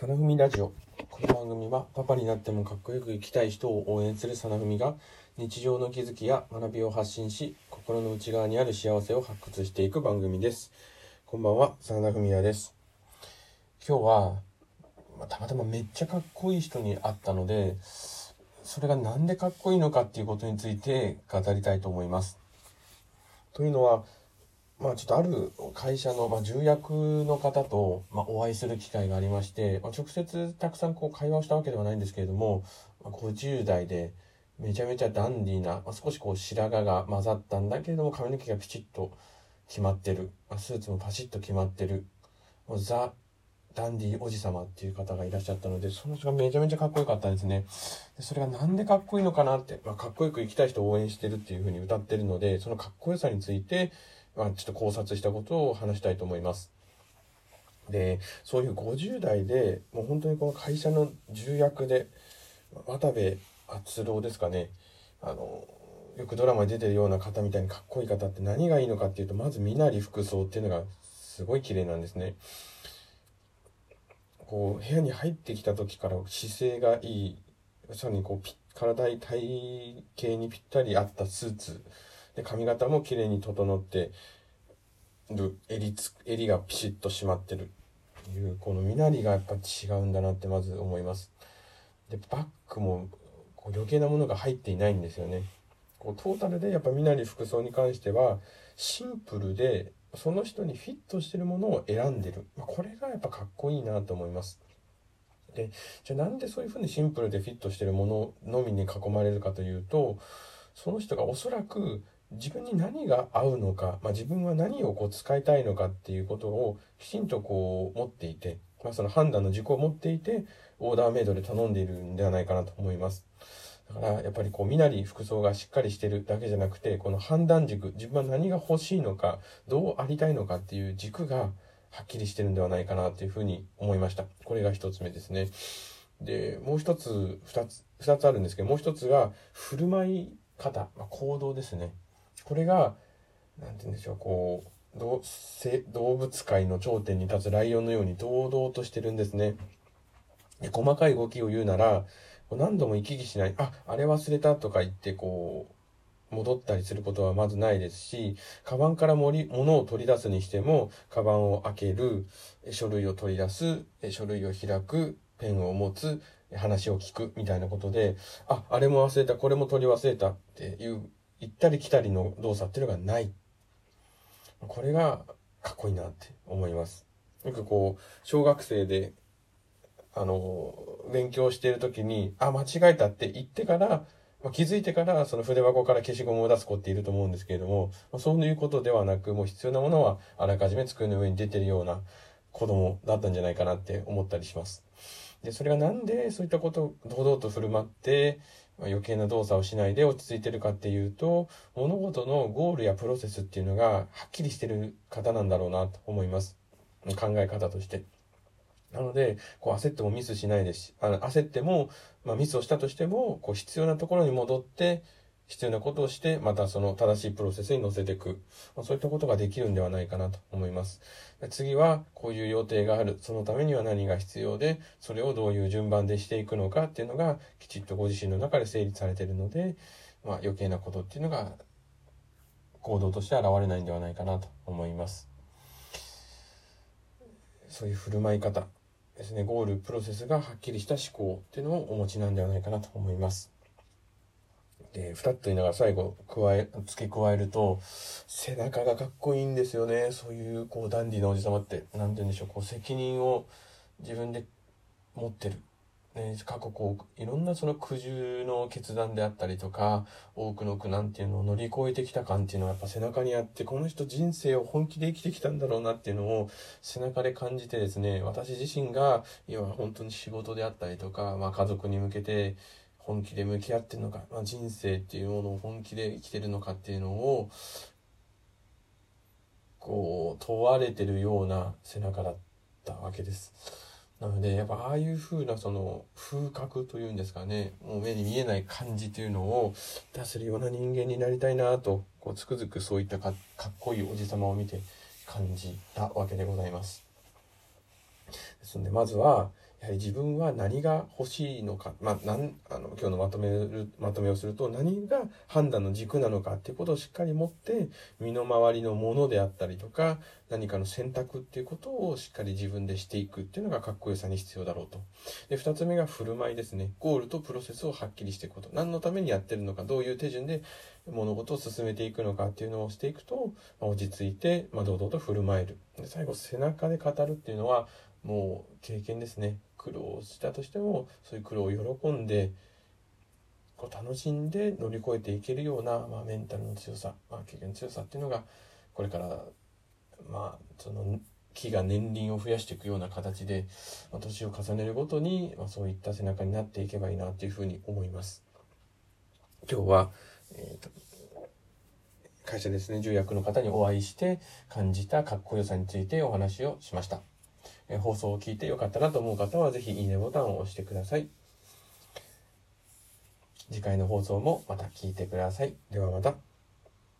サナフミラジオ。この番組はパパになってもかっこよく生きたい人を応援するサナフミが日常の気づきや学びを発信し、心の内側にある幸せを発掘していく番組です。こんばんは、サナフミヤです。今日は、まあたまたまめっちゃかっこいい人に会ったので、それがなんでかっこいいのかっていうことについて語りたいと思います。というのは、まあちょっとある会社の、まあ、重役の方と、まあ、お会いする機会がありまして、まあ、直接たくさんこう会話をしたわけではないんですけれども、まあ、50代でめちゃめちゃダンディーな、まあ、少しこう白髪が混ざったんだけれども髪の毛がピチッと決まってる、まあ、スーツもパシッと決まってる、もうザ・ダンディーおじさまっていう方がいらっしゃったので、その人がめちゃめちゃかっこよかったんですね。でそれがなんでかっこいいのかなって、まあ、かっこよく生きたい人を応援してるっていうふうに歌ってるので、そのかっこよさについて、まあ、ちょっと考察したことを話したいと思います。で、そういう50代で、もう本当にこの会社の重役で、渡部篤郎ですかね、あの、よくドラマに出てるような方みたいにかっこいい方って何がいいのかっていうと、まず身なり服装っていうのがすごい綺麗なんですね。こう、部屋に入ってきた時から姿勢がいい、さらにこう、体、体型にぴったり合ったスーツ、で髪型も綺麗に整ってる襟つ襟がピシッと締まってる。いうこの身なりがやっぱ違うんだなってまず思います。でバッグもこう余計なものが入っていないんですよね。こうトータルでやっぱ身なり服装に関してはシンプルでその人にフィットしてるものを選んでる、まあ、これがやっぱかっこいいなと思います。でじゃあなんでそういうふうにシンプルでフィットしてるもののみに囲まれるかというとその人がおそらく自分に何が合うのか、まあ、自分は何をこう使いたいのかっていうことをきちんとこう持っていて、まあ、その判断の軸を持っていてオーダーメイドで頼んでいるんではないかなと思います。だからやっぱりこう身なり服装がしっかりしてるだけじゃなくてこの判断軸自分は何が欲しいのかどうありたいのかっていう軸がはっきりしてるんではないかなというふうに思いました。これが一つ目ですね。で、もう一つ、二つ、二つあるんですけど、もう一つが振る舞い方、まあ、行動ですね。これが、なんて言うんでしょう、こう、動せ動物界の頂点に立つライオンのように堂々としてるんですね。で細かい動きを言うなら、何度も行き来しない、あ、あれ忘れたとか言って、こう、戻ったりすることはまずないですし、カバンから盛り物を取り出すにしても、カバンを開ける、書類を取り出す、書類を開く、ペンを持つ、話を聞くみたいなことで、あ、あれも忘れた、これも取り忘れたっていう行ったり来たりの動作っていうのがない。これがかっこいいなって思います。よくこう、小学生で、あの、勉強している時に、あ、間違えたって言ってから、まあ、気づいてからその筆箱から消しゴムを出す子っていると思うんですけれども、まあ、そういうことではなく、もう必要なものはあらかじめ机の上に出てるような子供だったんじゃないかなって思ったりします。で、それがなんでそういったことを堂々と振る舞って、余計な動作をしないで落ち着いてるかっていうと、物事のゴールやプロセスっていうのがはっきりしてる方なんだろうなと思います。考え方として。なので、こう焦ってもミスしないですし、あの焦っても、まあ、ミスをしたとしても、こう必要なところに戻って、必要なことをして、またその正しいプロセスに乗せていく。まあ、そういったことができるんではないかなと思います。次は、こういう予定がある。そのためには何が必要で、それをどういう順番でしていくのかっていうのが、きちっとご自身の中で整理されているので、まあ、余計なことっていうのが、行動として現れないんではないかなと思います。そういう振る舞い方ですね。ゴール、プロセスがはっきりした思考っていうのをお持ちなんではないかなと思います。で、二つと言いながら最後、加え、付け加えると、背中がかっこいいんですよね。そういう、こう、ダンディーなおじさまって、なんて言うんでしょう、こう、責任を自分で持ってる。ね、過去こう、いろんなその苦渋の決断であったりとか、多くの苦難っていうのを乗り越えてきた感っていうのはやっぱ背中にあって、この人人生を本気で生きてきたんだろうなっていうのを背中で感じてですね、私自身が今本当に仕事であったりとか、まあ家族に向けて、本気で向き合ってるのか、まあ、人生っていうものを本気で生きてるのかっていうのをこう問われてるような背中だったわけです。なのでやっぱああいう風なその風格というんですかねもう目に見えない感じというのを出せるような人間になりたいなとこうつくづくそういったかかっこいいおじさまを見て感じたわけでございます。ですのでまずはやはり自分は何が欲しいのか、まあ、なんあの今日のまとめるまとめをすると何が判断の軸なのかっていうことをしっかり持って身の回りのものであったりとか何かの選択っていうことをしっかり自分でしていくっていうのがかっこよさに必要だろうと。で2つ目が振る舞いですね。ゴールとプロセスをはっきりしていくこと。何のためにやってるのかどういう手順で物事を進めていくのかっていうのをしていくと、まあ、落ち着いて、まあ、堂々と振る舞える。で最後背中で語るっていうのはもう経験ですね。苦労したとしてもそういう苦労を喜んでこう楽しんで乗り越えていけるような、まあ、メンタルの強さ、まあ、経験の強さっていうのがこれからまあその木が年輪を増やしていくような形で、まあ、年を重ねるごとに、まあ、そういった背中になっていけばいいなというふうに思います。今日は、えーと会社ですね重役の方にお会いして感じたかっこよさについてお話をしました。え放送を聞いてよかったなと思う方は、ぜひいいねボタンを押してください。次回の放送もまた聞いてください。ではまた。